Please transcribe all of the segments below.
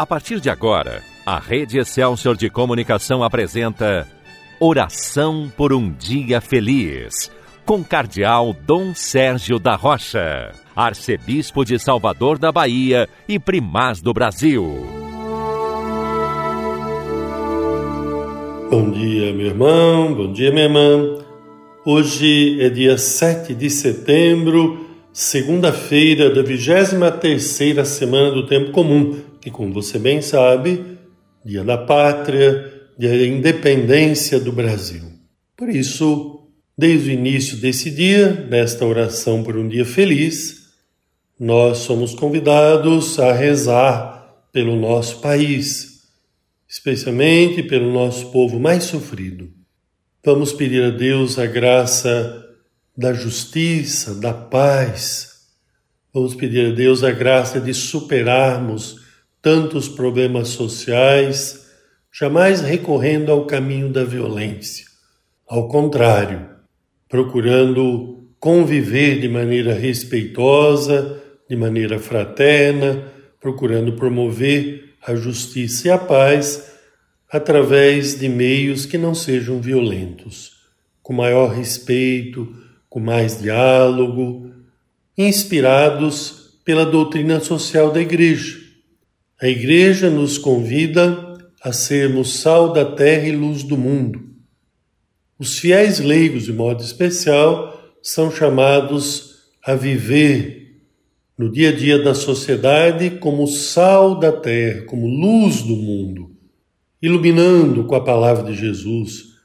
A partir de agora, a Rede Excelsior de Comunicação apresenta Oração por um Dia Feliz, com Cardeal Dom Sérgio da Rocha, Arcebispo de Salvador da Bahia e Primaz do Brasil. Bom dia, meu irmão, bom dia, minha irmã. Hoje é dia 7 de setembro, segunda-feira da 23ª semana do Tempo Comum que, como você bem sabe, Dia da Pátria, Dia da Independência do Brasil. Por isso, desde o início desse dia, nesta oração por um dia feliz, nós somos convidados a rezar pelo nosso país, especialmente pelo nosso povo mais sofrido. Vamos pedir a Deus a graça da justiça, da paz. Vamos pedir a Deus a graça de superarmos tantos problemas sociais, jamais recorrendo ao caminho da violência. Ao contrário, procurando conviver de maneira respeitosa, de maneira fraterna, procurando promover a justiça e a paz através de meios que não sejam violentos, com maior respeito, com mais diálogo, inspirados pela doutrina social da Igreja a Igreja nos convida a sermos sal da terra e luz do mundo. Os fiéis leigos, de modo especial, são chamados a viver no dia a dia da sociedade como sal da terra, como luz do mundo, iluminando com a palavra de Jesus,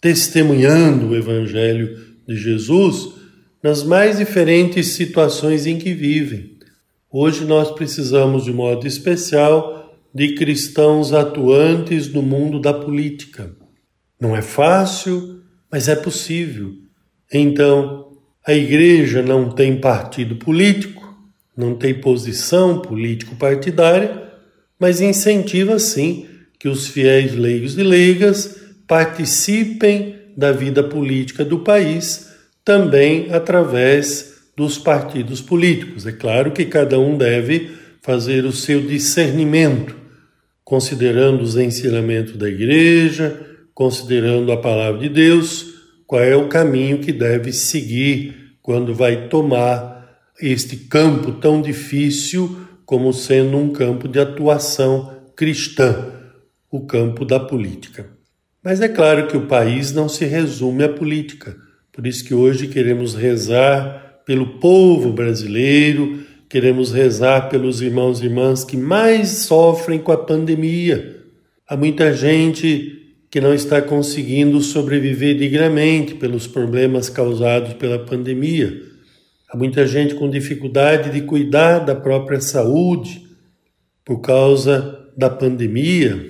testemunhando o Evangelho de Jesus nas mais diferentes situações em que vivem Hoje nós precisamos, de modo especial, de cristãos atuantes no mundo da política. Não é fácil, mas é possível. Então, a igreja não tem partido político, não tem posição político-partidária, mas incentiva sim que os fiéis leigos e leigas participem da vida política do país, também através dos partidos políticos. É claro que cada um deve fazer o seu discernimento, considerando os ensinamentos da igreja, considerando a palavra de Deus, qual é o caminho que deve seguir quando vai tomar este campo tão difícil como sendo um campo de atuação cristã, o campo da política. Mas é claro que o país não se resume à política. Por isso que hoje queremos rezar pelo povo brasileiro, queremos rezar pelos irmãos e irmãs que mais sofrem com a pandemia. Há muita gente que não está conseguindo sobreviver dignamente pelos problemas causados pela pandemia. Há muita gente com dificuldade de cuidar da própria saúde por causa da pandemia.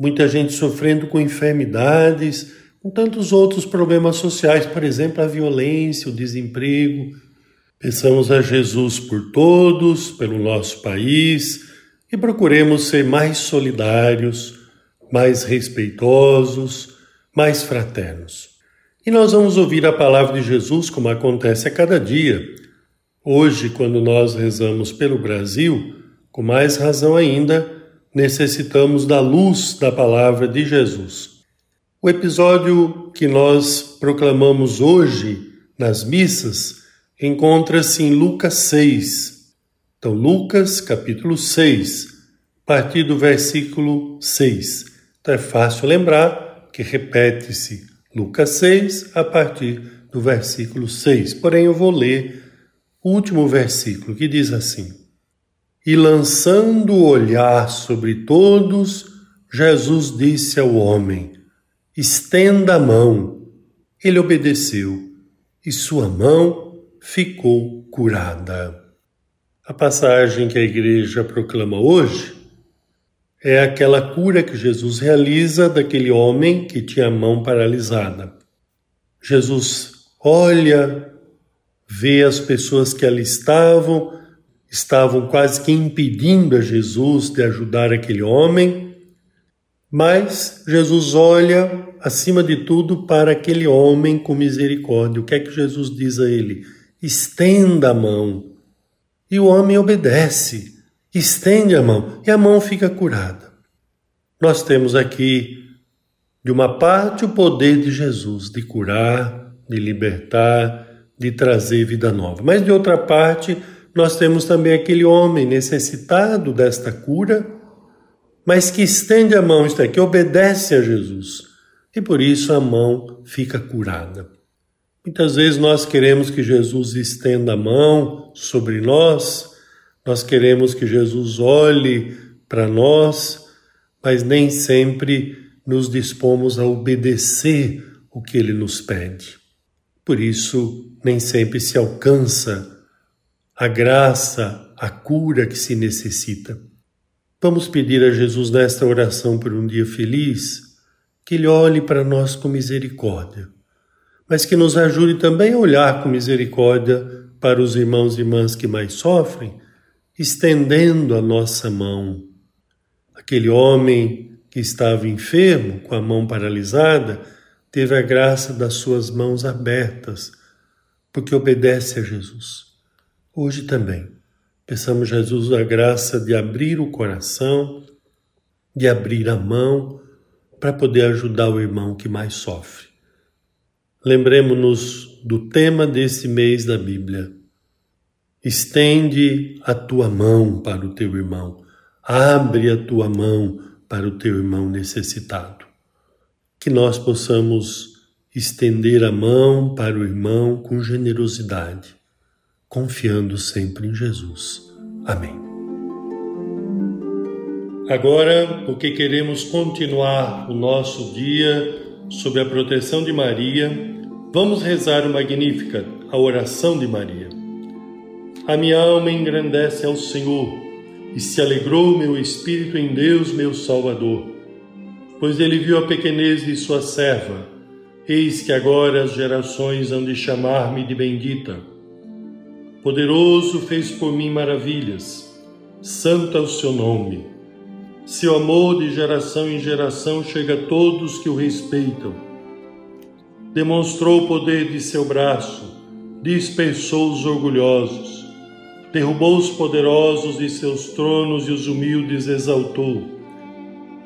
Muita gente sofrendo com enfermidades, com tantos outros problemas sociais, por exemplo, a violência, o desemprego, Peçamos a Jesus por todos, pelo nosso país e procuremos ser mais solidários, mais respeitosos, mais fraternos. E nós vamos ouvir a palavra de Jesus como acontece a cada dia. Hoje, quando nós rezamos pelo Brasil, com mais razão ainda, necessitamos da luz da palavra de Jesus. O episódio que nós proclamamos hoje nas missas encontra-se em Lucas 6. Então, Lucas, capítulo 6, a partir do versículo 6. Então, é fácil lembrar que repete-se Lucas 6 a partir do versículo 6. Porém, eu vou ler o último versículo que diz assim: E lançando o olhar sobre todos, Jesus disse ao homem: Estenda a mão. Ele obedeceu, e sua mão ficou curada. A passagem que a igreja proclama hoje é aquela cura que Jesus realiza daquele homem que tinha a mão paralisada. Jesus olha, vê as pessoas que ali estavam, estavam quase que impedindo a Jesus de ajudar aquele homem, mas Jesus olha acima de tudo para aquele homem com misericórdia. O que é que Jesus diz a ele? Estenda a mão. E o homem obedece estende a mão e a mão fica curada. Nós temos aqui, de uma parte, o poder de Jesus de curar, de libertar, de trazer vida nova. Mas de outra parte, nós temos também aquele homem necessitado desta cura, mas que estende a mão, isto é, que obedece a Jesus. E por isso a mão fica curada. Muitas vezes nós queremos que Jesus estenda a mão sobre nós, nós queremos que Jesus olhe para nós, mas nem sempre nos dispomos a obedecer o que ele nos pede. Por isso, nem sempre se alcança a graça, a cura que se necessita. Vamos pedir a Jesus nesta oração por um dia feliz que Ele olhe para nós com misericórdia, mas que nos ajude também a olhar com misericórdia para os irmãos e irmãs que mais sofrem, estendendo a nossa mão. Aquele homem que estava enfermo, com a mão paralisada, teve a graça das suas mãos abertas, porque obedece a Jesus. Hoje também, peçamos Jesus a graça de abrir o coração, de abrir a mão, para poder ajudar o irmão que mais sofre. Lembremos-nos do tema desse mês da Bíblia. Estende a tua mão para o teu irmão, abre a tua mão para o teu irmão necessitado que nós possamos estender a mão para o irmão com generosidade, confiando sempre em Jesus. Amém. Agora, porque queremos continuar o nosso dia sob a proteção de Maria, vamos rezar o Magnífica, a oração de Maria. A minha alma engrandece ao Senhor e se alegrou meu espírito em Deus, meu Salvador pois ele viu a pequenez de sua serva. Eis que agora as gerações hão de chamar-me de bendita. Poderoso fez por mim maravilhas, santo é o seu nome. Seu amor de geração em geração chega a todos que o respeitam. Demonstrou o poder de seu braço, dispersou os orgulhosos, derrubou os poderosos de seus tronos e os humildes exaltou.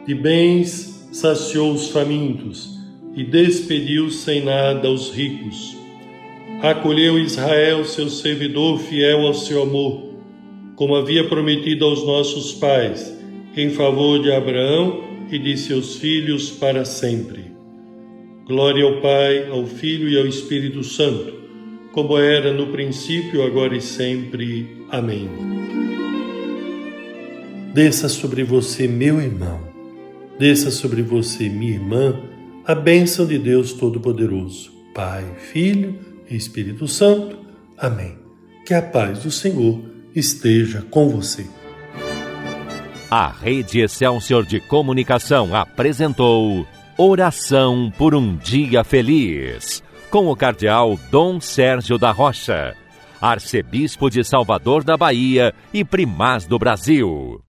De bens saciou os famintos e despediu sem nada os ricos. Acolheu Israel, seu servidor fiel ao seu amor, como havia prometido aos nossos pais, em favor de Abraão e de seus filhos para sempre. Glória ao Pai, ao Filho e ao Espírito Santo, como era no princípio, agora e sempre. Amém. Desça sobre você, meu irmão desça sobre você, minha irmã, a bênção de Deus Todo-Poderoso, Pai, Filho e Espírito Santo. Amém. Que a paz do Senhor esteja com você. A Rede Excelsior de Comunicação apresentou Oração por um Dia Feliz, com o Cardeal Dom Sérgio da Rocha, Arcebispo de Salvador da Bahia e Primaz do Brasil.